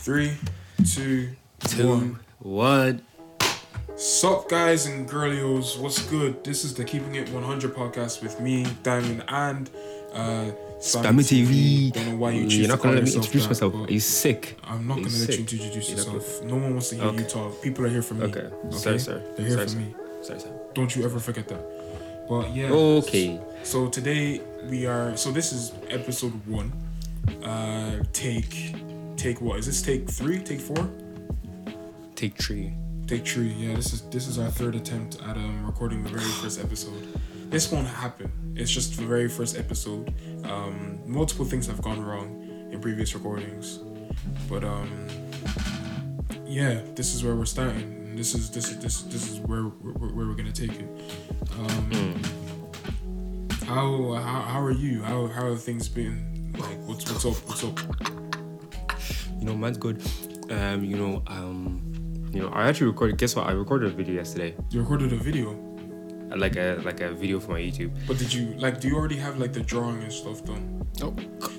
Three, two, Two, one. one. Sup, guys and girlios? What's good? This is the Keeping It 100 podcast with me, Diamond, and uh, Spammy TV. Don't know why you choose You're not gonna let me introduce that, myself. Are you sick? I'm not gonna let you introduce You're yourself. No one wants to hear you talk. People are here for me. Okay. Sorry, sorry. They're here sorry, for sorry. me. Sorry, sorry. Don't you ever forget that. But yeah. Okay. So today we are. So this is episode one. Uh, take, take what is this? Take three? Take four? Take three. Take three. Yeah, this is this is our third attempt at um recording the very first episode. This won't happen. It's just the very first episode. Um, multiple things have gone wrong in previous recordings, but um, yeah, this is where we're starting. This is this is this this is where where, where we're gonna take it. Um, how, how how are you? How how have things been? Like, what's what's up? What's up? You know, man's good. Um, you know, um, you know, I actually recorded. Guess what? I recorded a video yesterday, You recorded a video, like a like a video for my YouTube. but did you like? Do you already have like the drawing and stuff done? Oh,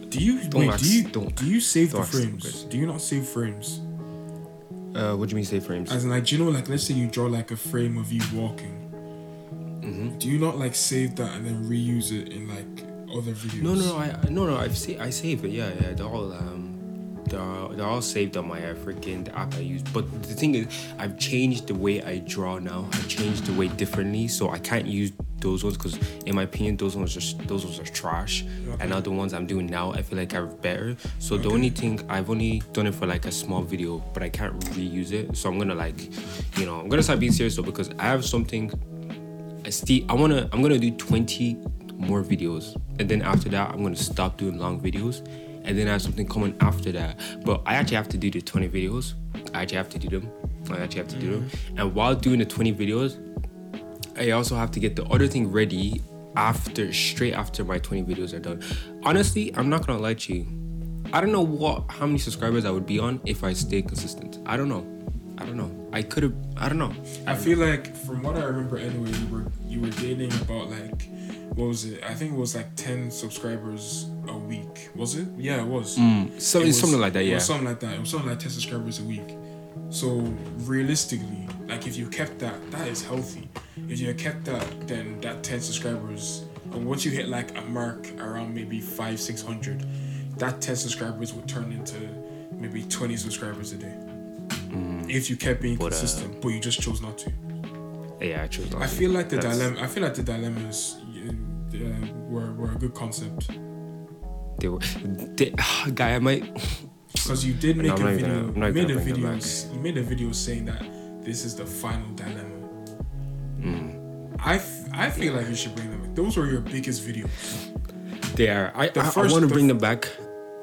Do you Don't wait? ask- do you don't- do you save the don't ask stupid frames? Do you not save frames? uh, what do you mean save frames? As in, like, do you know, like, let's say you draw like a frame of you walking. Mm-hmm. Do you not like save that and then reuse it in like other videos? No, no, no. I no, no. I've sa- I save it. Yeah, yeah. They're all um, they're all, they're all saved on my freaking the app I use. But the thing is, I've changed the way I draw now. I've changed the way differently, so I can't use those ones because, in my opinion, those ones are those ones are trash. Okay. And now the ones I'm doing now, I feel like are better. So the only thing I've only done it for like a small video, but I can't reuse it. So I'm gonna like, you know, I'm gonna start being serious though because I have something I still I wanna I'm gonna do 20 more videos and then after that I'm gonna stop doing long videos and then I have something coming after that. But I actually have to do the 20 videos. I actually have to do them. I actually have to do them. Mm-hmm. And while doing the 20 videos, I also have to get the other thing ready after straight after my 20 videos are done. Honestly, I'm not gonna lie to you. I don't know what how many subscribers I would be on if I stay consistent. I don't know. I don't know. I could have I don't know. I feel like from what I remember anyway, you were you were gaining about like what was it? I think it was like ten subscribers a week. Was it? Yeah, it was. So It was- something like that, It yeah. was something like that. It was something like 10 subscribers a week. So realistically, like if you kept that, that is healthy. If you kept that, then that 10 subscribers, and once you hit like a mark around maybe five, six hundred, that 10 subscribers would turn into maybe 20 subscribers a day. If you kept being Mm. But, uh, consistent, but you just chose not to. Yeah, I chose not I to. feel like the That's- dilemma. I feel like the dilemmas uh, were, were a good concept They were, they, guy. I might. because you did make I'm a video. gonna- you made a even gonna bring video. You made a video saying that this is the final dilemma. Mm. I, f- I feel like you should bring them. Those were your biggest videos. They are. I, The I, first- want to bring them back.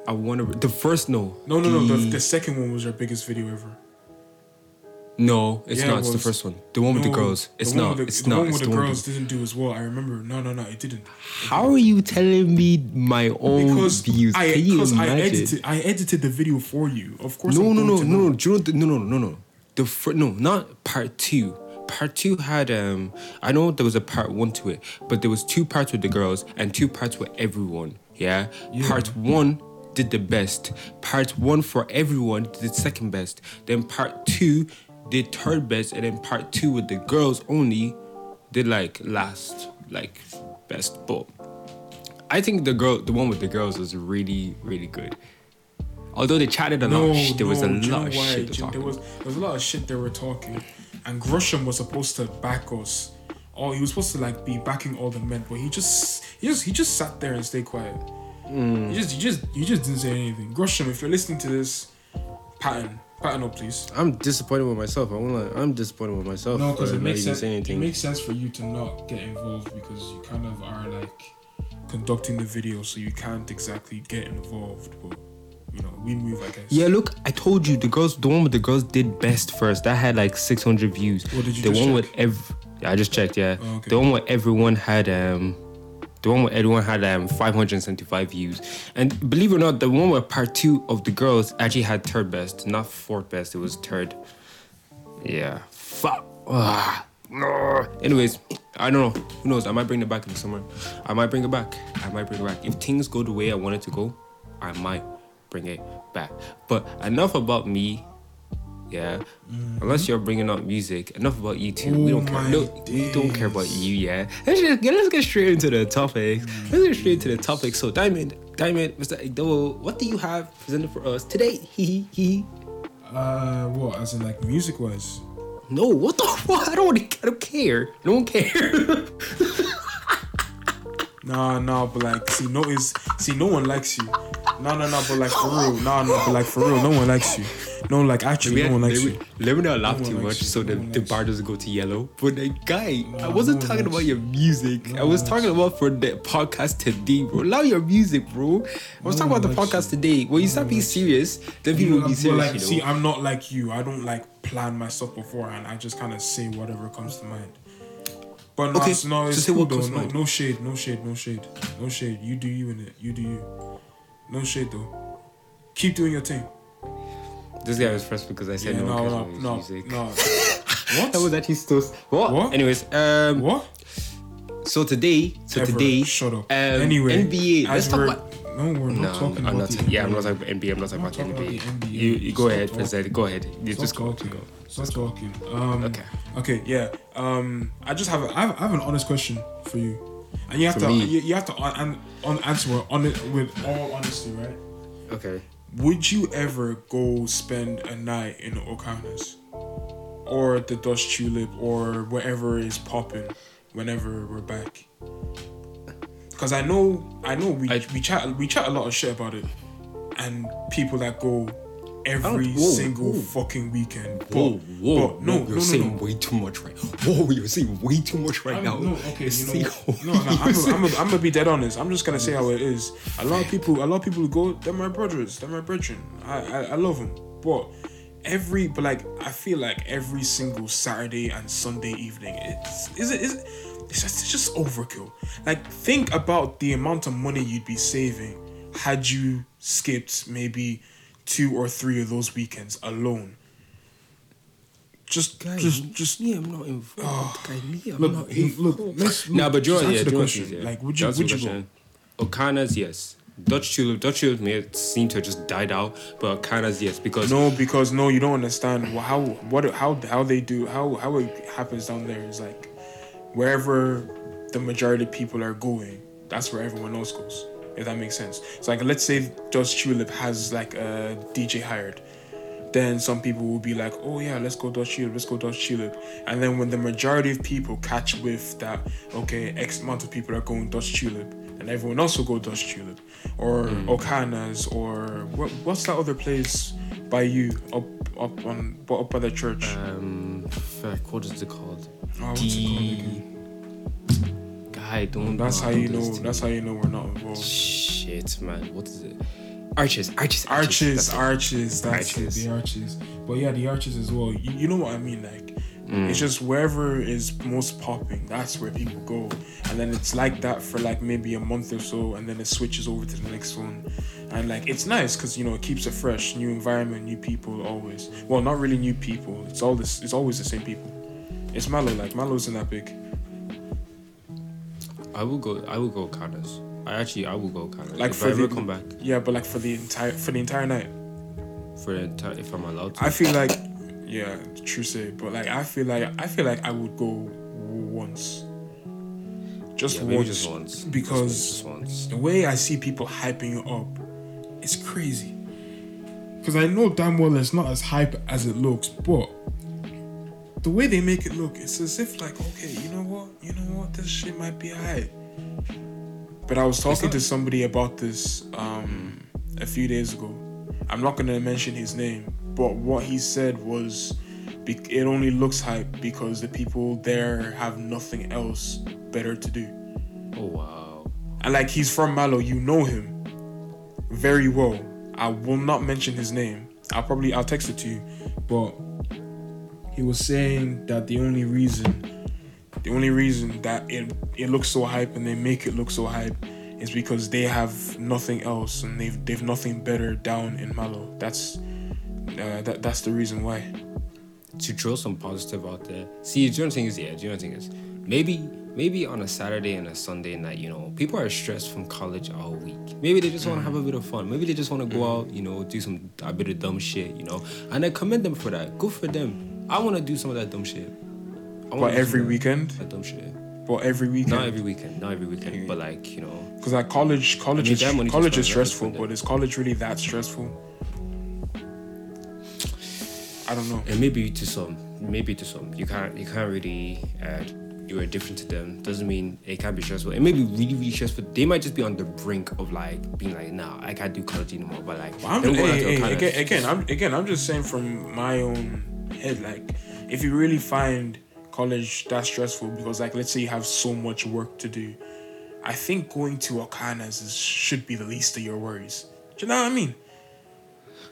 I want to. The first no. No, no, no. The, The- the second one was your biggest video ever. No, it's Yeah, not. it it's the first one. The one with the girls. It's the not. the- it's the not. one with the, girls didn't do as well. I remember. No, no, no. It didn't. How are you telling me my own Because views? I, Can you because I edited, I edited the video for you. Of course. No, I'm no, no, no, no. Do you know no, no, no, no. The fir- no, not part two. Part two had um. I know there was a part one to it, but there was two parts with the girls and two parts with everyone. Yeah. Part one did the best. Part one for everyone did second best. Then part two did third best, and then part two with the girls only did like last, like best. But I think the girl, the one with the girls, was really, really good. Although they chatted a lot, No, sh- there was a no, you know lot of why? shit to Do you- talk There was there was a lot of shit they were talking, and Gresham was supposed to back us. Oh, he was supposed to like be backing all the men, but he just he just he just sat there and stayed quiet. Mm. You just you just you just didn't say anything. Gresham, if you're listening to this, pattern pattern up, please. I'm disappointed with myself. I won't lie. I'm disappointed with myself. No, because it makes sense. saying It makes sense for you to not get involved because you kind of are like conducting the video, so you can't exactly get involved. But you know, we move, I guess. yeah, look, I told you the girls, the one with the girls did best first. That had like 600 views. What did you the just one check? with every, I just checked. Yeah, Oh, okay. the one where everyone had um, the one where everyone had um 575 views. And believe it or not, the one where part two of the girls actually had third best, not fourth best. It was third. Yeah. Fuck. Ugh. Anyways, I don't know. Who knows? I might bring it back in the summer. I might bring it back. I might bring it back. If things go the way I want it to go, I might. bring it back. But enough about me. Yeah, unless you're bringing up music, enough about you too. we Oh don't care. No, we don't care about you. Yeah, let's just get, let's get straight into the topic. Let's get straight into the topic. So, Diamond, Diamond, Mr. Igdo, what do you have presented for us today? He he. Uh, what? As in like music wise? No, what the fuck? I don't want to. I don't care. No one cares. Nah, nah, but like, see, no is see, no one likes you. No, no, no, but like for real, no, no, but like for real, no one likes you. No, like actually, no one likes you. let me not laugh No too much you. so No the, the bar doesn't go to yellow. But like, guy, I wasn't no talking about your music. No I was talking about for the podcast today, bro. Love your music, bro. I was No talking about the podcast today. When you start being serious, then people will be serious. like, you know? see, I'm not like you. I don't like plan my stuff beforehand. I just kind of say whatever comes to mind. But no, Okay, no, so it's say cool what though. No, no shade, no shade, no shade, no shade. You do you in it. You do you. No shade though. Keep doing your thing. this guy was first because I said Yeah, no, no, no, cares about his no, music. no. what? That was actually so. What? What? Anyways, um, what? so today, so Ever. today, Shut up. Um, anyway, NBA. Let's talk we're- about. No, we're not No, talking I'm about not. the yeah, I'm not talking about NBA. I'm not talking I'm about NBA. talking about the NBA. You, you go Stop ahead, talking. present. Go ahead. You Stop just go. talking. go. Stop talking. Um, Okay. Okay. Yeah. Um. I just have. A, I, have I have an honest question for you, and you have to. me? You, you have to on, on, on answer on it with all honesty, right? Okay. Would you ever go spend a night in O'Connor's, or the Dutch Tulip, or wherever is popping, whenever we're back? Because I know, I know we I- we chat we chat a lot of shit about it, and people that go every whoa, single whoa. fucking weekend. But, Whoa, whoa, but no, you're no, no, saying no. way too much right. Whoa, you're saying way too much right I'm, now. no, okay, you know, no, no, I'm, gonna be dead honest. I'm just gonna say how it is. A lot of people, a lot of people who go, they're my brothers, they're my brethren. I, I, I love them, but every, but like, I feel like every single Saturday and Sunday evening, it's is it is. It, it's just, it's just overkill. Like, think about the amount of money you'd be saving had you skipped maybe two or three of those weekends alone. Just, Guy, just, just me, I'm not involved. Ah. Guy, me, I'm look, not involved. look. Let's Nah, but just Jordan, yeah, the Jordan, question. yeah. Like, would you, That's would you go? Okana's yes. Dutch tulip, Dutch tulip may seem to have just died out, but Okana's yes because No, because no, you don't understand how what how how they do how how it happens down there is like wherever the majority of people are going, that's where everyone else goes. If that makes sense. So like let's say Dutch Tulip has like a DJ hired. Then some people will be like, oh yeah, let's go Dutch Tulip, let's go Dutch Tulip. And then when the majority of people catch with that, okay, X amount of people are going Dutch Tulip, and everyone else will go Dutch Tulip. Or Okana's, or what, what's that other place by you up up on up by the church? um, fuck, what is it called? Oh, what's it called again? Guy don't. That's know how you know. That's how you know we're not involved. Shit, man. What is it? Arches, arches, Arches, That's it. arches, that's Arches. it, the arches. But yeah, the arches as well. You, you know what I mean? Like, Mm. it's just wherever is most popping, that's where people go. And then it's like that for like maybe a month or so, and then it switches over to the next one. And like, it's nice because you know it keeps it fresh, new environment, new people always. Well, not really new people. It's all this. It's always the same people. It's Mallow. Like Mallow isn't that big. I will go. I will go Okana's. I actually, I will go Okana's. Like if for I ever the- come back Yeah, but like for the entire for the entire night. for the entire, if I'm allowed to. I feel like, yeah, true say, but like I feel like I feel like I would go once, just yeah, once, just once because just once. the way I see people hyping it up, it's crazy. Because I know damn well it's not as hype as it looks, but the way they make it look, it's as if like, okay, you know what, you know what, this shit might be hype. But I was talking to somebody about this um, a few days ago. I'm not gonna mention his name, but what he said was, it only looks hype because the people there have nothing else better to do. Oh wow. And like he's from Mallow, you know him very well. I will not mention his name. I'll probably I'll text it to you. But he was saying that the only reason the only reason that it it looks so hype and they make it look so hype is because they have nothing else and they've they've nothing better down in Mallow. That's uh, that that's the reason why. to throw some positive out there. See, do the only thing is, yeah, do the only thing is, maybe maybe on a Saturday and a Sunday night, you know, people are stressed from college all week. Maybe they just want to have a bit of fun. Maybe they just want to go out, you know, do some a bit of dumb shit, you know. And I commend them for that. Good for them. I want to do some of that dumb shit. But every weekend, That dumb shit. but every weekend. Not every weekend. Not every weekend. But like you know, Because like college, college mean, is college is stressful, but is college really that stressful? I don't know. and maybe to some, maybe to some, you can't you can't really. Uh, you are different to them doesn't mean it can't be stressful. It may be really really stressful. They might just be on the brink of like being like, nah, I can't do college anymore. But like, I'm, hey, out to a hey, again, again, I'm again, I'm just saying from my own head, like, if you really find college that stressful, because like, let's say you have so much work to do, I think going to Okanas is should be the least of your worries. Do you know what I mean?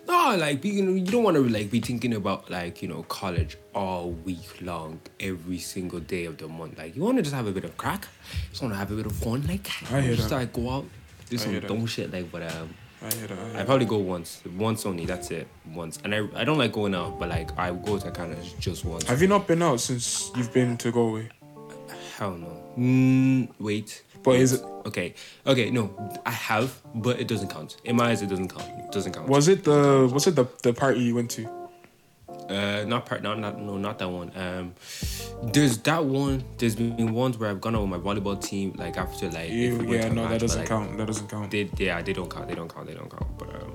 No, like you know, you don't want to like be thinking about like you know college all week long, every single day of the month. Like you want to just have a bit of crack, just want to have a bit of fun. Like I hear just that. like go out, do some dumb shit. Like but um, I hear that. I hear I probably go once, once only. That's it, once. And I I don't like going out, but like I go to of just once. Have you not been out since you've been to Galway? Hell no. Mm, wait. But is it Okay, okay, no, I have, but it doesn't count. In my eyes, it doesn't count. It doesn't count. was it the was it the the party you went to? Uh, not part, not, not, no, not that one. Um, there's that one. There's been ones where I've gone out with my volleyball team, like after like. You, we yeah, no, match, that doesn't like, count. That doesn't count. They, yeah, they don't count. They don't count. They don't count. But um,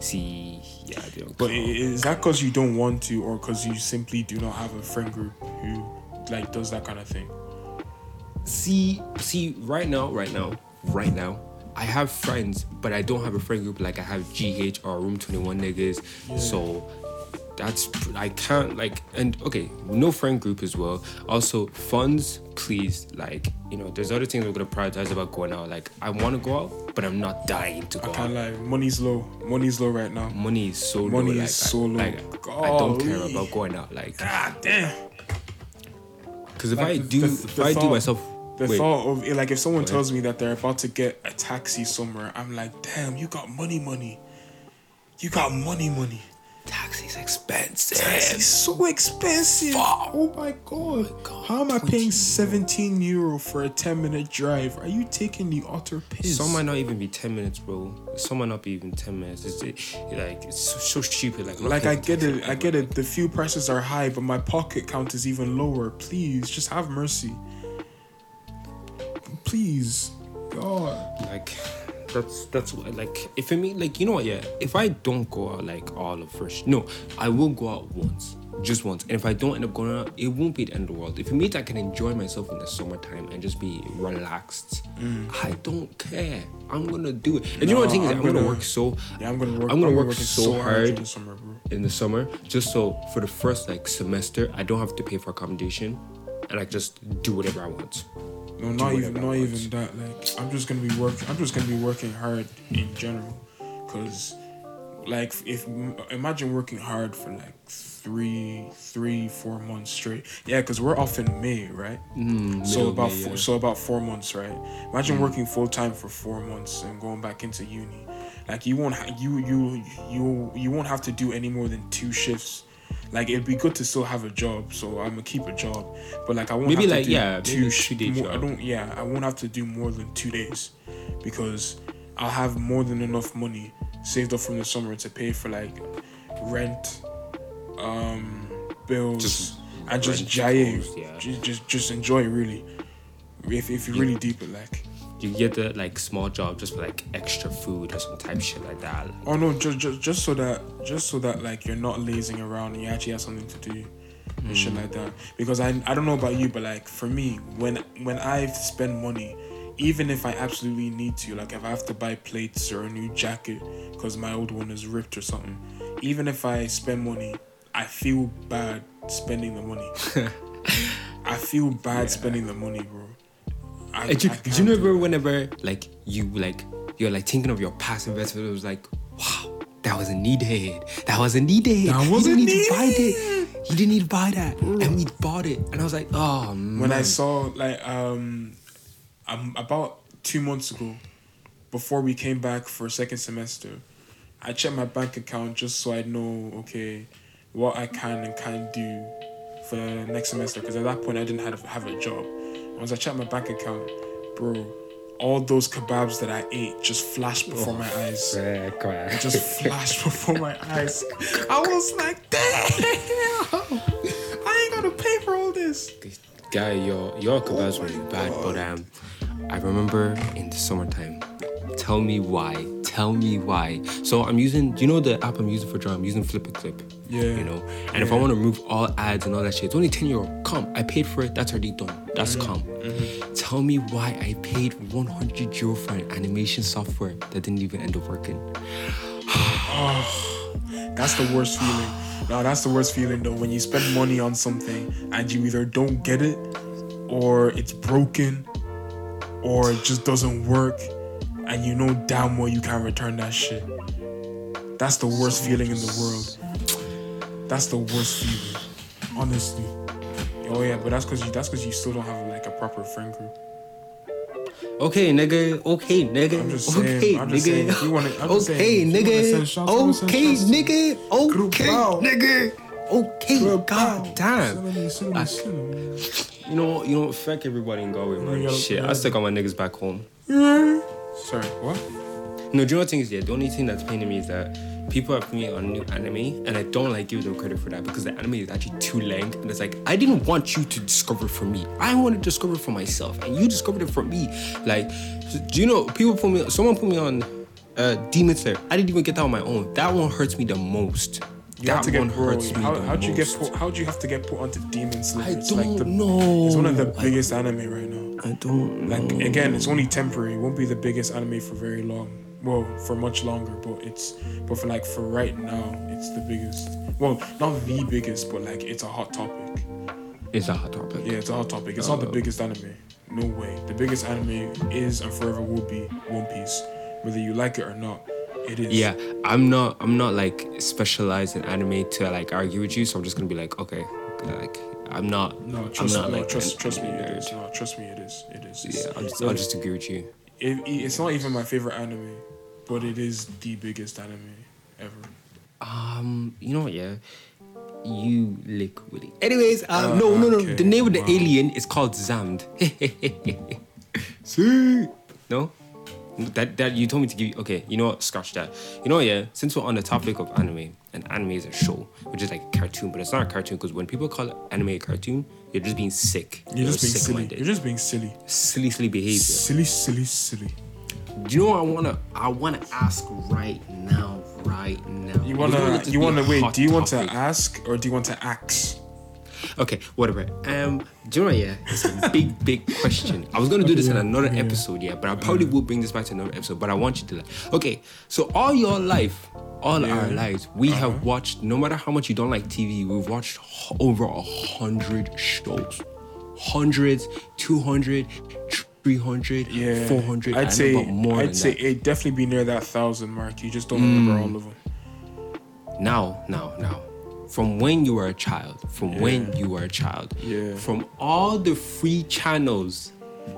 see, yeah, they don't But count. is that because you don't want to, or because you simply do not have a friend group who like does that kind of thing? see, see, right now, right now, right now, I have friends, but I don't have a friend group like I have GH or Room Twenty One niggas. So that's I can't like and okay, no friend group as well. Also, funds, please. Like you know, there's other things I'm gonna prioritize about going out. Like I want to go out, but I'm not dying to go I can't out. lie. Money's low. Money's low right now. Money is so Money low. is like, so I, low. Like, I don't care about going out. Like, God damn. because if Like, I do, the- if the I do thought- myself, The wait, thought of it, like if someone tells me that they're about to get a taxi somewhere, I'm like, damn, you got money, money. You got money, money. Taxi's expensive. Taxi's so expensive. Fuck. Oh my god. Oh god, How am I 20 paying 17 euro for a 10 minute drive? Are you taking the utter piss? Some might not even be ten minutes, bro. Some might not be even ten minutes. It's it, like it's so, so stupid. Like, Like I get it, I get it. The fuel prices are high, but my pocket count is even lower. Please, just have mercy. Please, God. Like that's that's what like if I mean like you know what yeah if I don't go out like all of first no I will go out once just once and if I don't end up going out it won't be the end of the world if it means I can enjoy myself in the summertime and just be relaxed I don't care I'm gonna do it and you know what the thing is Mm. I'm I'm gonna, gonna- work so Yeah, I'm gonna work. I'm gonna work working so hard. in the summer, bro. in the summer just so for the first like semester I don't have to pay for accommodation and I just do whatever I want No, not even, not even that. Like, I'm just gonna be working. I'm just gonna be working hard in general, cause, like, if imagine working hard for like three, three, four months straight. Yeah, cause we're off in May, right? Mm, so about May, four, yeah. so about four months, right? Imagine working full time for four months and going back into uni. Like you won't ha- you you you you won't have to do any more than two shifts. Like it'd be good to still have a job, so I'm gonna keep a job. But like I won't Maybe have like, to do yeah, two two-day more, I don't yeah I won't have to do more than two days because I'll have more than enough money saved up from the summer to pay for like rent, um, bills, Just and just rent, yeah. just, just just enjoy really. If if you really deep it like. You get the like small job just for like extra food or some type shit like that like, Oh no, just, just just so that just so that like you're not lazing around and you actually have something to do and hmm. shit like that. Because I I don't know about you, but like for me, when when I spend money, even if I absolutely need to, like if I have to buy plates or a new jacket because my old one is ripped or something, even if I spend money, I feel bad spending the money. I feel bad spending the money, bro. I, you, I did you do never whenever like you like you're like thinking of your past investment it was like wow that was a needed that was a needed That you was didn't a need to buy that. you didn't need to buy that. And we bought it. And I was like oh man when I saw like um, I'm about two months ago, before we came back for second semester, I checked my bank account just so I know okay what I can and can't do for the next semester because at that point I didn't have have a job, Once I checked my bank account, bro, all those kebabs that I ate just flashed before my eyes. It just flashed before my eyes. I was like, damn, I ain't gonna pay for all this. Guy, your your kebabs were bad, but um, I remember in the summertime. Tell me why. Tell me why. So I'm using. Do you know the app I'm using for drum? I'm using FlipaClip. Yeah. You know, and if I want to remove all ads and all that shit, it's only ten euro. Come, I paid for it. That's already done. That's mm-hmm. calm. Mm-hmm. Tell me why I paid 100 euro for an animation software that didn't even end up working. That's the worst feeling. No, that's the worst feeling though. When you spend money on something and you either don't get it, or it's broken, or it just doesn't work, and you know damn well you can't return that shit. That's the worst feeling in the world. That's the worst feeling, honestly. Oh yeah, but that's cause you that's cause you still don't have like a proper friend group. Okay, nigga. Okay, nigga. I'm just saying, okay, I'm just nigga. saying, you wanna- I'm okay, saying, if you wanna nigga. shots, okay, nigga. Okay, nigga. Okay, Group god bow. damn. Send me, send me, I- me. You know, what? you know, fuck everybody in Galway, man. Shit, yeah. I stick all my niggas back home. Sorry, what? No, do you know what thing is? Yeah, the only thing that's paining me is that people are putting me on new anime, and I don't like giving them credit for that because the anime is actually too length, and it's like I didn't want you to discover for me. I want to discover for myself, and you discovered it for me. Like, do you know? People put me. Someone put me on uh, Demon Slayer. I didn't even get that on my own. That one hurts me the most. You that have to get one bro, hurts me how, the how'd you get put, how'd you have to get put onto Demon Slayer? I It's don't like the, know. It's one of the biggest anime right now. I don't Like know. again, it's only temporary. It won't be the biggest anime for very long. Well, for much longer, but it's but for like for right now, it's the biggest. Well, not the biggest, but like it's a hot topic. It's a hot topic. Yeah, it's a hot topic. It's not the Uh, biggest anime. No way. The biggest anime is and forever will be One Piece, whether you like it or not. It is. Yeah, I'm not. I'm not like specialized in anime to like argue with you. So I'm just gonna be like, okay, like I'm not. No, I'm trust, not no, like trust, an trust me, anime it nerd. is. No, trust me, it is. It is. It's- Yeah, I'll just, I'll just agree with you. it, it- it's not even my favorite anime, but it is the biggest anime ever. Um, you know what? Yeah, you lick. Anyways, um, no, no, no. okay, The name of the wow. alien is called Zamd. See? No. That that you told me to give you okay, you know what, scratch that. You know yeah, since we're on the topic of anime, and anime is a show, which is like a cartoon, but it's not a cartoon because when people call anime a cartoon, you're just being sick. You're just being silly. sick-minded. You're just being silly. silly, silly behavior. Silly, silly, silly. Do you know what I wanna I wanna ask right now, right now. You wanna, you wanna wait? Do you want to ask or do you want to axe? Okay, whatever. Um, do you know what, yeah? It's a big, big question. I was gonna do this in another episode, yeah, but I probably will bring this back to another episode. But I want you to like, okay. So all your life, all Yeah. our lives, we Uh-huh. have watched. No matter how much you don't like TV, we've watched over a hundred shows, hundreds, two hundred, three hundred, Yeah, four hundred. I'd say more I'd say that. it'd definitely be near that thousand mark. You just don't remember Mm. all of them. now, now, now. From when you were a child, from when you were a child, Yeah. from all the free channels,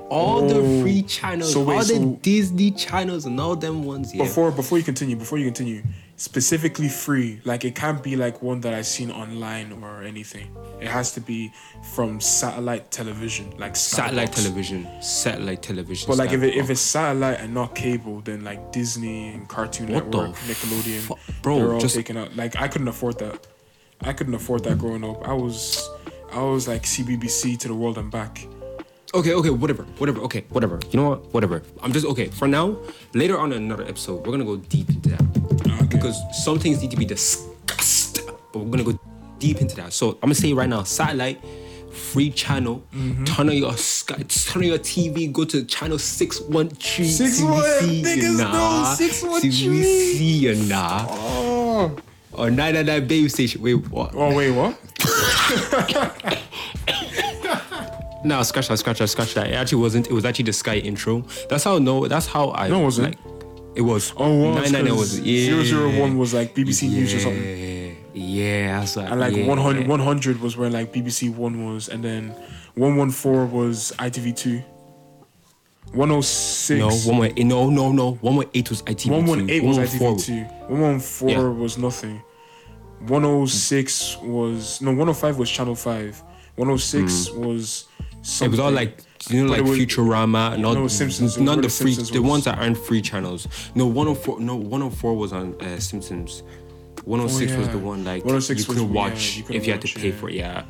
all the Oh, free channels, so wait, all the Disney channels and all them ones, yeah. Before before you continue, before you continue, specifically free. Like it can't be like one that I've seen online or anything. It has to be from satellite television, like satellite Starbucks. television, satellite television. But like if it, if it's satellite and not cable, then like Disney and Cartoon What Network, Nickelodeon, fu- bro, they're all just- taken out. Like I couldn't afford that. I couldn't afford that growing up. I was I was like CBBC to the world and back. Okay, okay, whatever, whatever, okay, whatever. You know what? Whatever. I'm just okay. For now, later on in another episode, we're gonna go deep into that. Okay. Because some things need to be discussed. But we're gonna go deep into that. So I'm gonna say right now, satellite, free channel, Mm-hmm. turn on your sky, turn on your TV, go to channel 613 613, niggas know, nah. 613. CBC and nah. Oh. Or 999 Baby Station. Wait, what? Oh wait, what? No, scratch that, scratch that, scratch that. It actually wasn't. It was actually the Sky intro. That's how no. That's how I. No, it wasn't. Like, it was. Oh, well, nine nine. Was. Yeah. Zero zero one was like BBC News or something. Yeah, yeah. That's like. And like yeah. 100, 100 was where like BBC One was, and then 114 was ITV2. 106. No, one more. No, no, no. One more eight was ITV. 118 was ITV2. 114 Yeah. was nothing. 106 was no 105 was Channel 5. 106 Mm. was Something. It was all like you know, But like was- Futurama, not no, Simpsons. Not the the free, the was. ones that aren't free channels. No, one hundred four, no one hundred four was on uh, Simpsons. One hundred six was yeah. the one like you couldn't yeah, watch you couldn't if you had to pay yeah. for it. Yeah,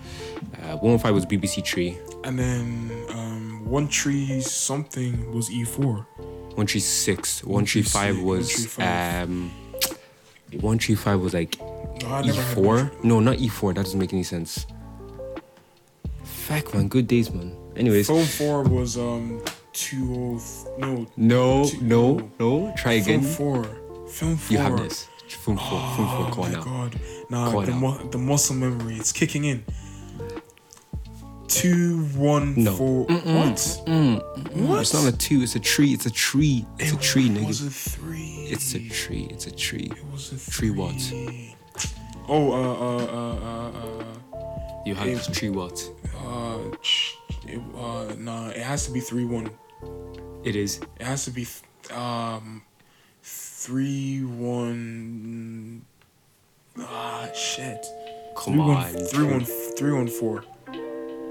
uh, one hundred five was BBC Three. And then um, one tree something was E four. One three six. One three five One was three five. um. One three five was like No, I E never had four. No, not E four. That doesn't make any sense. Fuck man, good days man. Anyways, Phone four was um two oh no no, two- no, no. Try again. Film four. Film four. You have this. Film four. Film four. Oh Come my now. god. Nah, on the, now. mu- the muscle memory, it's kicking in. Two, one, No. four. What? What? It's not a two. It's a tree. It's a tree. It's a tree, nigga. It was a three. It's a tree. It's a tree. It was a three. Tree what? Oh, uh, uh, uh, You have It- tree what? uh, uh, uh, it, uh, nah, it has to be three one. It is. It has to be, th- um, three one. Ah, shit. Come Three on. one, three one, three one four.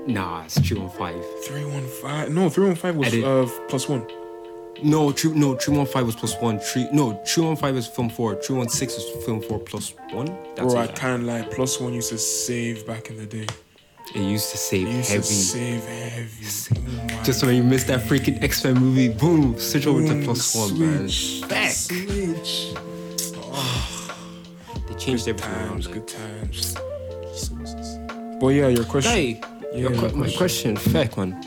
Nah, it's three one five. Three one five. No, three one five was Edit. uh plus one. No, three no three one five was plus one. Three no three one five was film four. Three one six is film four plus one. That's Bro, I it. can't lie. Plus one used to save back in the day. It used to save It used heavy. to save heavy. Oh Just when you missed that freaking X Men movie, boom, switch over to Boom, plus one, man. switch, Back. Switch. They changed everything around. Times, good times. But yeah, your question. Hey, your Yeah, que- my question, fact one.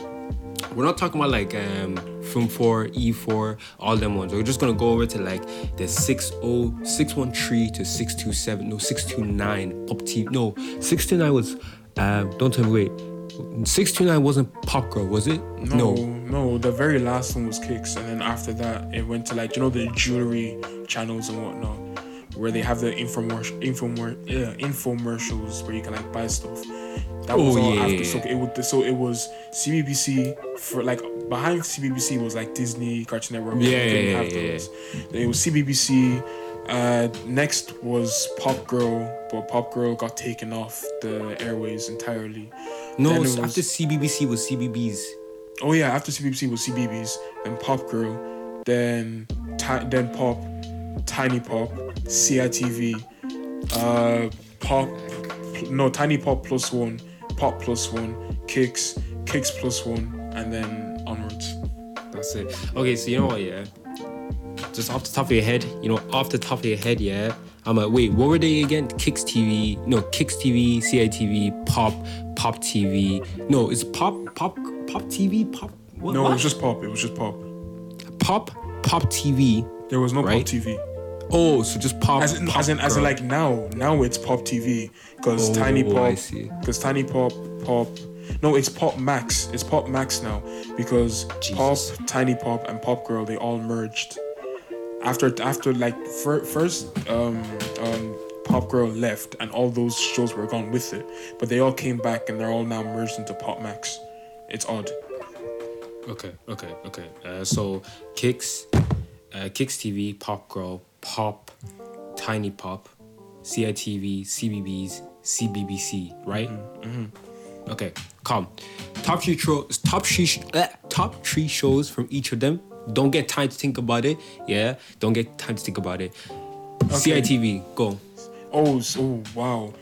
We're not talking about like um film four, E four, all them ones. We're just gonna go over to like the 60 613 to 627, no 629 pop TV. No, 629 was um don't tell me wait. 629 wasn't Pop Girl, was it? No, no, the very last one was Kix, and then after that, it went to like you know the jewelry channels and whatnot, where they have the infomer- infomer- yeah, infomercials where you can like buy stuff. That was Oh, all yeah, after. So it would, so it was CBBC for like behind CBBC was like Disney, Cartoon Network. Yeah, yeah, yeah, yeah. Then it was CBBC. Uh, next was Pop Girl, but Pop Girl got taken off the airways entirely. No, was- after CBBC was CBeebies. Oh yeah, after CBBC was CBeebies, then Pop Girl, then ti- then Pop, Tiny Pop, CITV, uh, Pop, no Tiny Pop plus one, Pop plus one, Kix, Kix plus one, and then onwards. That's it. Okay, so you know what, yeah? Just off the top of your head, you know, off the top of your head, yeah. I'm like, wait, what were they again? Kix TV, no, Kix TV, CITV, Pop, Pop TV. No, it's Pop, Pop, Pop TV, Pop. What? No, what? it was just Pop. It was just Pop. Pop, Pop TV. There was no Right. Pop TV. Oh, so just Pop. As in, pop as in, as in, like now, now it's Pop TV because Oh, Tiny I Pop, see. because Tiny Pop, Pop. No, it's Pop Max. It's Pop Max now because Jesus. Pop, Tiny Pop, and Pop Girl they all merged. After after like fir- first, um, um, Pop Girl left and all those shows were gone with it, but they all came back and they're all now merged into Pop Max. It's odd. Okay, okay, okay. Uh, so Kix, uh, Kix TV, Pop Girl, Pop, Tiny Pop, CITV, CBeebies, CBBC, right? Okay, calm. Top three shows. Top three. sh- Uh, top three shows from each of them. Don't get time to think about it. Yeah, don't get time to think about it. CITV, go. Oh, s- oh wow.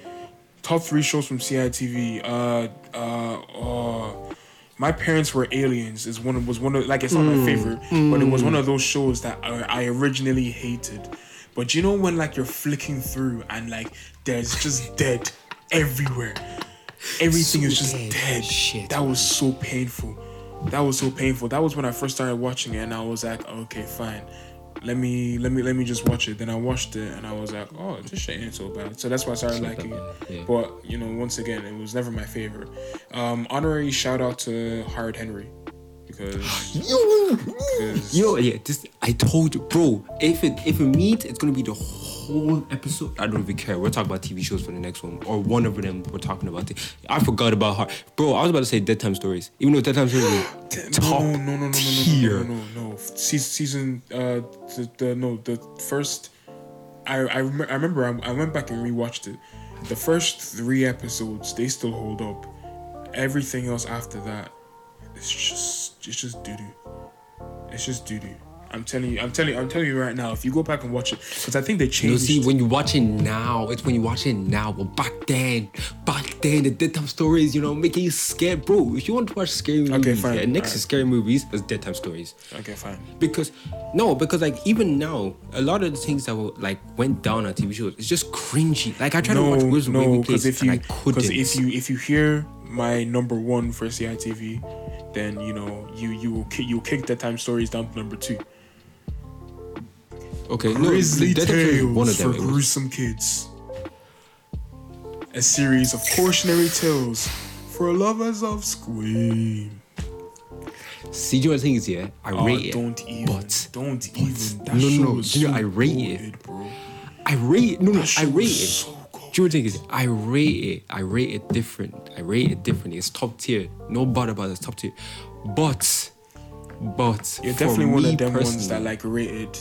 Top three shows from CITV. Uh, uh, uh, my parents were aliens. Is one of, was one of like it's not my mm, favorite, but it was one mm. of those shows that I, I originally hated. But you know when like you're flicking through and like there's just dead everywhere. Everything So is just dead. dead. Shit, that was so painful. That was so painful. That was when I first started watching it, and I was like, okay, fine. Let me let me let me just watch it. Then I watched it, and I was like, oh, this shit ain't so bad. So that's why I started liking it. yeah. But you know, once again, it was never my favorite. Um, honorary shout out to Horrid Henry because Yo, yo, yeah. This I told you, bro. If it if it means it's gonna be the whole episode, I don't even care. We're talking about TV shows for the next one, or one of them. We're talking about it. I forgot about her, bro. I was about to say Dead Time Stories, even though Dead Time Stories top no, no, no, no, no, no, tier. no, no, no, no. Se- Season, uh, the, the no, the first. I I, rem- I remember I, I went back and rewatched it. The first three episodes they still hold up. Everything else after that it's just it's just doo doo. It's just doo doo. I'm telling you, I'm telling you, I'm telling you right now. If you go back and watch it, because I think they changed. You see, when you watch it now, it's when you watch it now. But back then, back then, the dead time stories, you know, making you scared, bro. If you want to watch scary movies, okay, fine, yeah, next alright. to scary movies is dead time stories. okay, fine. Because no, because like even now, a lot of the things that were like went down on TV shows, it's just cringy. Like I tried to watch Wizard no, Place if you and I couldn't. because if you if you hear my number one for CITV, then you know you you will you'll kick the time stories down to number two. Okay, no, Grizzly Time Tales one of for them. It was- gruesome kids. A series of cautionary tales for lovers of Scream. See, do you know what the thing is? Yeah, I Oh, rate it. don't even, but don't even. That No, no, no, is you know, I rate it. bro. I rate it. No, no, I rate it. so. Do you know what the thing is? I rate it. I rate it different. I rate it differently. It's top tier. No bother about it. It's top tier. But, but You're definitely one of them ones that like rated,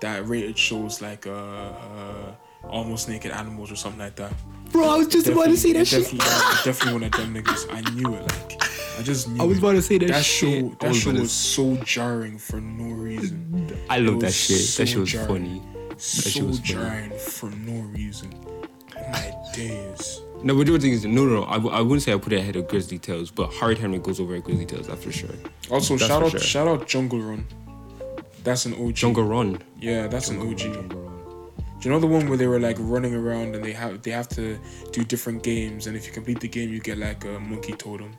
that rated shows like uh, uh almost naked animals or something like that. Bro, I was just about to say that shit. definitely, Definitely one of them niggas. I knew it. Like I just knew. I was it. about to say that that shit. show. That was show about to- was so jarring for no reason. I It love that was shit. so that shit was jarring. funny. So shit was funny. jarring for no reason. My days. No, but the other thing is, no, no, no. I, w- I wouldn't say I put it ahead of Grizzly Tales, but Horrid Henry goes over at Grizzly Tales, that's for sure. Also, That's shout out, sure. shout out Jungle Run. That's an OG. Jungle Run. Yeah, that's an OG. Jungle Run. Do you know the one where they were like running around and they have they have to do different games and if you complete the game you get like a monkey totem.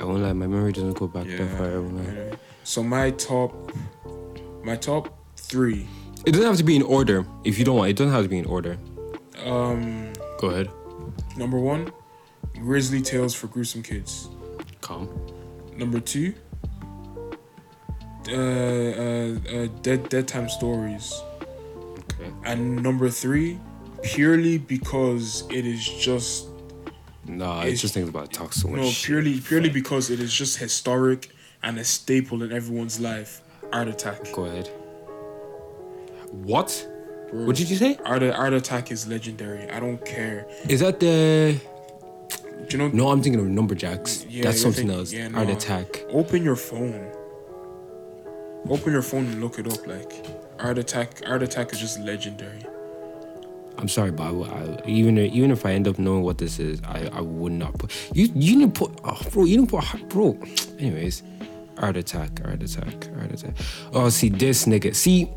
I won't lie, my memory doesn't go back Yeah. that far. I won't lie. yeah. So my top, my top three. It doesn't have to be in order. If you don't want, it doesn't have to be in order. Um, Go ahead. number one, Grizzly Tales for gruesome kids. Calm. Number two, uh, uh, uh Dead Dead Time Stories. Okay. And number three, purely because it is just Nah, It's- it's just things about talk so much. no shit. purely purely because it is just historic and a staple in everyone's life. Art Attack. Go ahead. What? Bro, What did you say? Art, Art Attack is legendary. I don't care. Is that the? Do you know? No, I'm thinking of Numberjacks. Yeah, That's something thinking- else. yeah, Art no. Attack. Open your phone. Open your phone and look it up. Like Art Attack. Art Attack is just legendary. I'm sorry, but I, I, even even if I end up knowing what this is, I, I would not put you. You didn't put, oh, bro. You didn't put, bro. Anyways, art attack, art attack, art attack. Oh, see this nigga. See,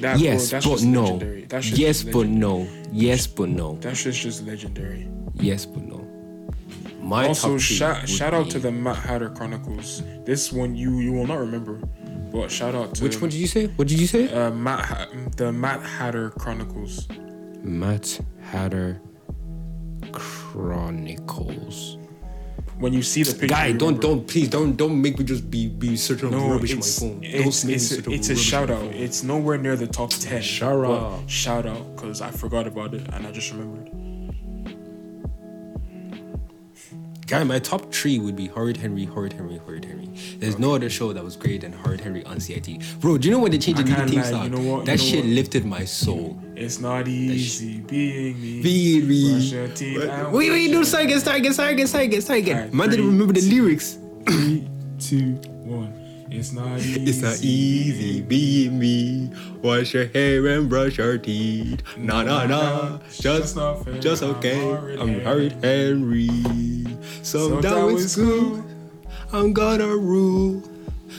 That, yes, bro, that's but just no. Yes, but no. Yes, but no. That shit's just legendary. Yes, but no. My also, shout shout out be- to the Matt Hatter Chronicles. This one you you will not remember, but shout out to Which one did you say? What did you say? Uh, Matt Ha- the Matt Hatter Chronicles. Matt Hatter Chronicles. When you see the picture, Guy, don't don't please don't don't make me just be be searching No, rubbish on my it's phone. Don't it's it's, search it's a shout out. phone. It's nowhere near the top ten. Shout out. Shout out, cause I forgot about it and I just remembered. Guy, my top three would be Horrid Henry, Horrid Henry, Horrid Henry. There's no other show that was greater than Horrid Henry on CIT. Bro, do you know when they changed the can't theme song? you know what, That you know shit what? lifted my soul. It's not easy being me. Be Brush your teeth Wait, wait, wash no, start again, start again, start again, start again, start again. Alright, Man didn't remember the lyrics. Three, two, one. It's not easy. It's not easy being me. Wash your hair and brush your teeth. Nah, nah, nah. Just, just I'm okay. I'm Henry. Horrid Henry. So, So down down with with school. I'm gonna rule.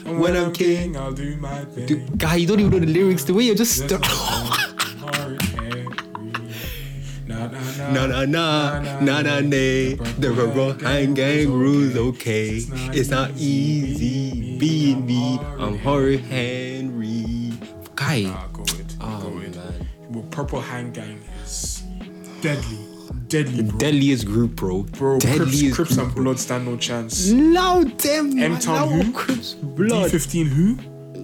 And When I'm king, I'll do my thing. Dude, guy, you don't even know the lyrics. The way you just. St- like Horrid Henry. Na na na. Na na na, na na nay. The Purple Hand Gang rules okay. It's not easy being me. I'm Horrid Henry. Guy. Oh, man. Well, Purple Hand Gang is deadly. Deadly, bro. Deadliest group, bro. Bro, Crips, Deadliest Crips group, and. Blood stand no chance. Now them. M-Town now who? Crips blood. D15 who?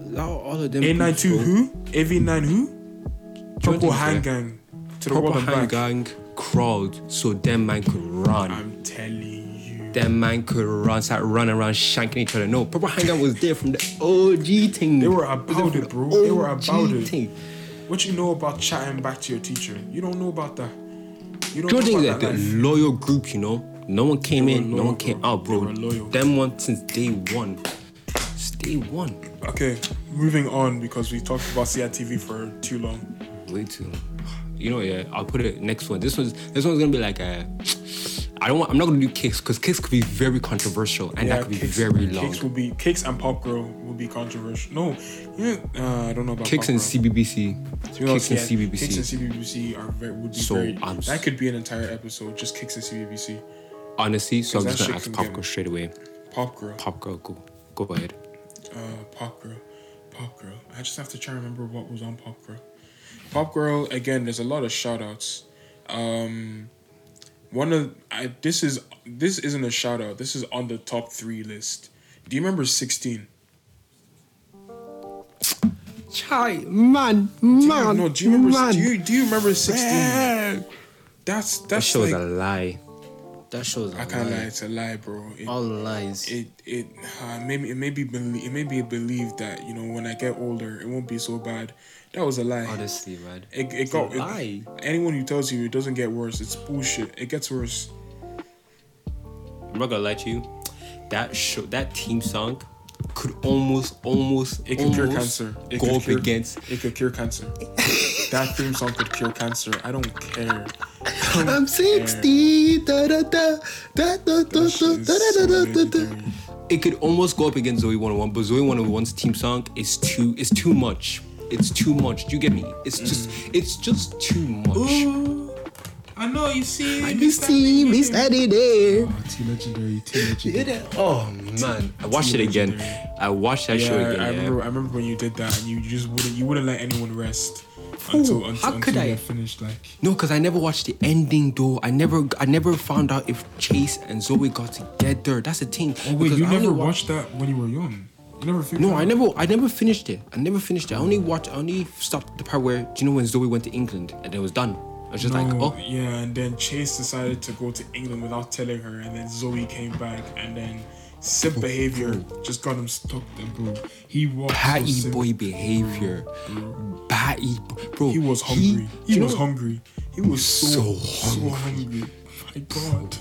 Now all of them. A92 groups, who? AV9 who? Hand yeah? Gang. To the Purple world and Hand back. Gang crawled so them man could run. I'm telling you. them man could run, start running around shanking each other. No, Purple Hand Gang was there from the OG thing. They were about it, bro. the They were about it. Thing. What you know about chatting back to your teacher? You don't know about that. You don't Do you know think that that the life. loyal group, you know, No one came They in. no one came bro. out, bro. They were loyal. Them one since day one. Since day one. Okay, moving on because we talked about CITV for too long. Way too. long. You know, yeah. I'll put it next one. This one's this one's gonna be like a. I don't want. I'm not gonna do Kix because Kix could be very controversial and that could be Kix- very long. Kix will be Kix and Pop Girl will be controversial. No, you know, uh, I don't know about Kix and. CBBC. Know, Kix and yeah, CBBC. Kix and CBBC are very, would be So, very. I'm that could be an entire episode, just Kix and CBBC. Honestly, so I'm just gonna ask Pop Girl straight away. Pop Girl, Pop Girl, go, go ahead. uh, Pop Girl, Pop Girl. I just have to try to remember what was on Pop Girl. Pop Girl again. There's a lot of shout outs. Um, one of I this is this isn't a shout out. This is on the top three list. Do you remember sixteen? Chai, man, man, no, do you remember? Do you do you remember sixteen? That's That that's shows like a lie. That shows I a can't lie. lie. It's a lie, bro. It, All lies. it it uh, maybe it may be belie- it may be believed that you know when I get older it won't be so bad. That was a lie. Honestly, man. It, it It's got a lie. it- anyone who tells you it doesn't get worse, it's bullshit. It gets worse. I'm not gonna lie to you. That show, that team song, could almost, almost, It could cure cancer. It go could up cure, against. It could cure cancer. that theme song could cure cancer. I don't care. I'm 60. Da, da, da, da, da, da, That shit da, is da, so da, da, da. legendary. It could almost go up against Zoey 101, but Zoey 101's team song is too, is too much. It's too much. Do you get me? It's mm. just, it's just too much. Ooh, I know you see. I can see me standing there. Too legendary. Too legendary. Oh man, I watched it again. I watched that Yeah, show I, again. I yeah. remember. I remember when you did that, and you just wouldn't. You wouldn't let anyone rest until until, how could I? finished. Like No, because I never watched the ending though. I never, I never found out if Chase and Zoey got together. That's the thing. Oh wait, you I never wa- watched that when you were young. You never No. I never, I never finished it. I never finished it. I only watched, I only stopped the part where, do you know when Zoey went to England and it was done? I was just like, No, oh, yeah, and then Chase decided to go to England without telling her, and then Zoey came back, and then simp oh, behavior just got him stuck there, bro. He was patty so boy behavior. Patty, bro. He was hungry. He, you was know- hungry. He was so So so hungry. My God.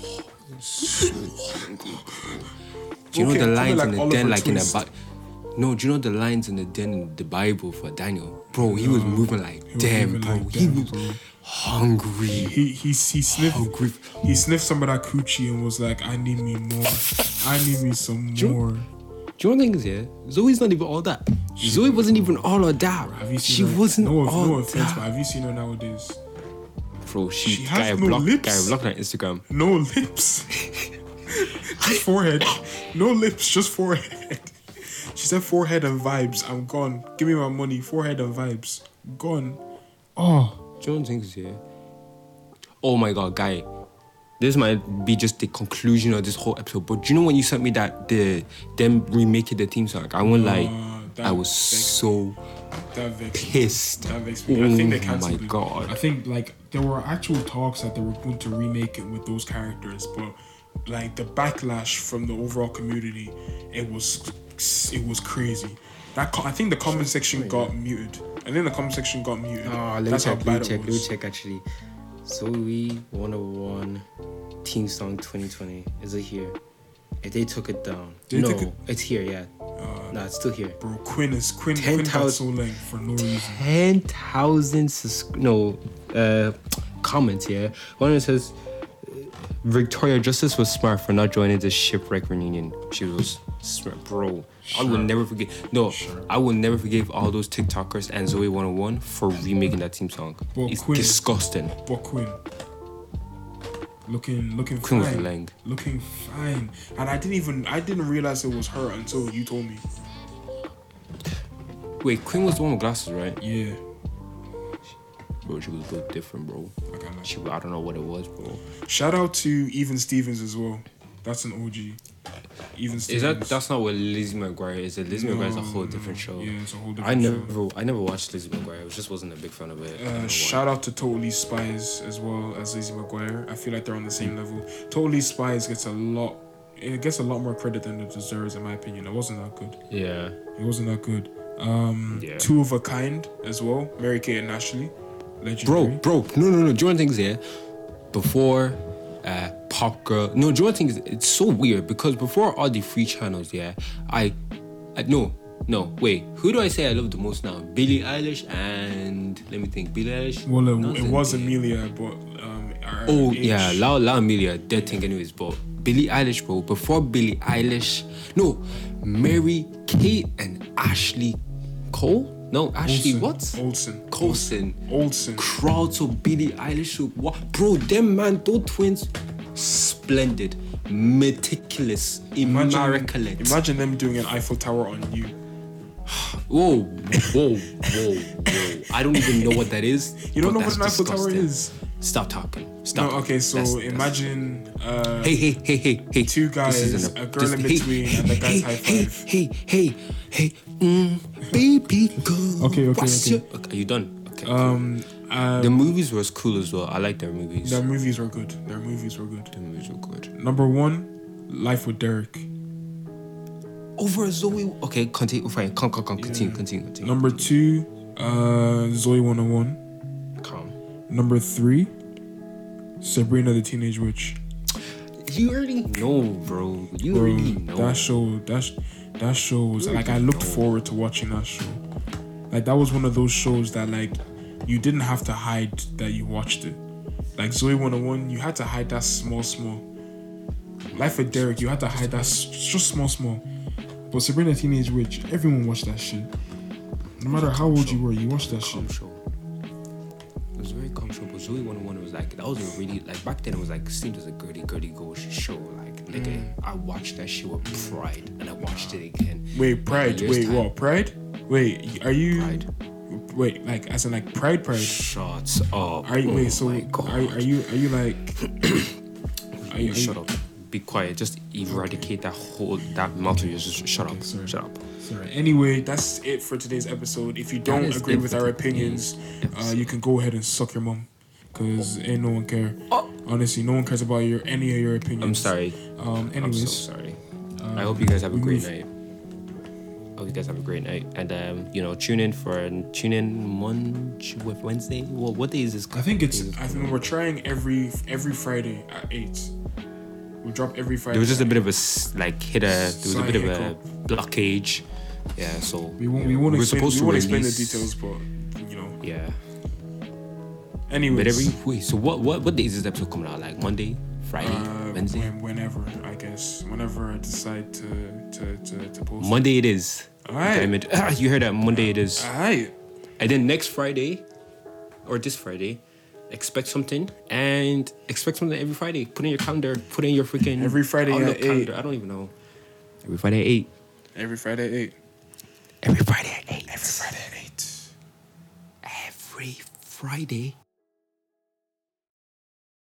so hungry. Do you know the lines like in the Oliver den, like in the Twist. Bible? No, do you know the lines in the den in the Bible for Daniel? Bro, he was moving like, damn, bro. like he damn, was bro. Hungry. He he he sniffed Hungry. he sniffed some of that coochie and was like, I need me more. I need me some you- more. Do you know the thing is, yeah? Zoey's not even all that. Zoey wasn't even all of that. Have you seen She her? wasn't no, all no offense, but have you seen her nowadays? Bro, she, She has got no blocked, lips. got blocked on Instagram. No lips. just forehead. No lips, just forehead. She said forehead and vibes. I'm gone. Give me my money. Forehead and vibes. Gone. Oh. Do you know the thing is, yeah? Oh my god, guy. This might be just the conclusion of this whole episode, but do you know when you sent me that the them remaking the theme song? I lie, Uh, that I was so That pissed. That vexed. I think they Oh my it. God. I think like there were actual talks that they were going to remake it with those characters, but like the backlash from the overall community, it was it was crazy. That co- I think the comment section got muted. I think the comment section got muted. Oh, let me That's how check. Let me bad it check. Let me check. Actually, Zoey 101 Team Song 2020. Is it here? If they took it down, They no, it- it's here. Yeah, no, it's still here. Bro, Quinn is Quinn. Quinn got 10,000 so late for no reason. Ten thousand sus- no uh comments here. One that says Victoria Justice was smart for not joining the shipwreck reunion. She was bro. I will never forget. No, Sure. I will never forgive all those TikTokers and Zoey 101 for remaking that theme song. Well, it's disgusting. But Quinn, looking looking Quinn was fine, lying. looking fine, and I didn't even I didn't realize it was her until you told me. Wait, Queen was the one with glasses, right? Yeah, Bro, she was built different, bro. I like. She, I don't know what it was, bro. Shout out to Even Stevens as well. That's an OG. Even Stevens. Is that that's not what Lizzie McGuire is? It Lizzie McGuire is a whole no, different show. Yeah, it's a whole different I show. never, I never watched Lizzie McGuire. I just wasn't a big fan of it. Uh, why. shout out to Totally Spies as well as Lizzie McGuire. I feel like they're on the same level. Totally Spies gets a lot. It gets a lot more credit than it deserves, in my opinion. It wasn't that good. Yeah. It wasn't that good. Um, Yeah. Two of a Kind as well. Mary Kate and Ashley. Bro, Legendary. bro, no, no, no. You want things here? Before uh, pop girl. No, do you know thing is? It's so weird because before all the free channels, yeah, I, I no, no, wait. Who do I say I love the most now? Billie Eilish and let me think. Billie Eilish. Well, it, it was. Amelia, but um. Oh yeah, La La Amelia, dead thing anyways. But Billie Eilish, bro. Before Billie Eilish, no, Mary Kate and Ashley Cole. No, Ashley Olsen. what? Olsen. Colson. Olsen. Crowd to Billie Eilish. What, bro? Them man, those twins, splendid, meticulous, Imagine, immaculate. imagine them doing an Eiffel Tower on you. Whoa, whoa, whoa, whoa! I don't even know what that is. You don't know what an Eiffel Tower is? Stop talking. No, Stop. okay, so That's- that's- imagine uh, Hey, hey, hey, hey, hey. Two guys, isn't a girl in between, and the guys hey, high hey, five. Hey, hey, hey, mm, baby girl. Okay, okay, what's okay. Your... okay. Are you done? Okay. um, uh, the movies was cool as well. I like their movies. their movies were good. Their movies were good. the movies were good. Number one, Life with Derek. Over Zoey. Okay, continue. Fine. Come, come, come. Continue, continue, continue. Number two, uh, Zoey 101. Number three, Sabrina the Teenage Witch. You already know, bro. You Bro, already know. that show, that sh- that show was like I looked forward to watching that show. Like that was one of those shows that like you didn't have to hide that you watched it. Like Zoey 101, you had to hide that small, small. Life with Derek, you had to hide that s- just small, small. But Sabrina the Teenage Witch, everyone watched that shit. No matter how old you were, you watched that shit. Very show, but Zoey 101 was like that was a really like back then it was like seemed as a girly girly ghost show. Like nigga, Mm. I watched that shit with pride and I watched it again. Wait, Pride. Wait, time. what? Pride? Wait, are you? Pride. Wait, like as in like Pride, Pride. Shots up. Are you? oh Wait, so are, are you? Are you like? Are you? Are shut up. Be quiet. Just eradicate that whole that yours. Just shut up. sorry. Shut up. Sorry. Anyway, that's it for today's episode. If you don't agree with our opinions, uh, you can go ahead and suck your mom, cause ain't no one care. Oh. Honestly, no one cares about your any of your opinions. I'm sorry. Um. I'm Anyways, so sorry. um, I hope you guys have a great night. I hope you guys have a great night, and um, you know, tune in for tune in Monday, Wednesday. What what day is this? I think it's. I think we're trying every every Friday at eight. We drop every Friday. There was just a bit of a like hit a. There was a bit of a blockage. Yeah, so We won't. We won't we're explain. supposed we won't explain the details, but you know. Yeah, Anyways. but every wait. So what what what day is this episode coming out? Like Monday, Friday, Uh, Wednesday. when- whenever I guess, whenever I decide to to to, to post. Monday it is. Alright. Ah, you heard that? Monday it is. Alright. And then next Friday, or this Friday, expect something and expect something every Friday. Put in your calendar. Put in your freaking Every Friday Outlook at eight. I don't even know. Every Friday at eight. Every Friday at eight. Every Friday at eight. Every Friday at eight. Every Friday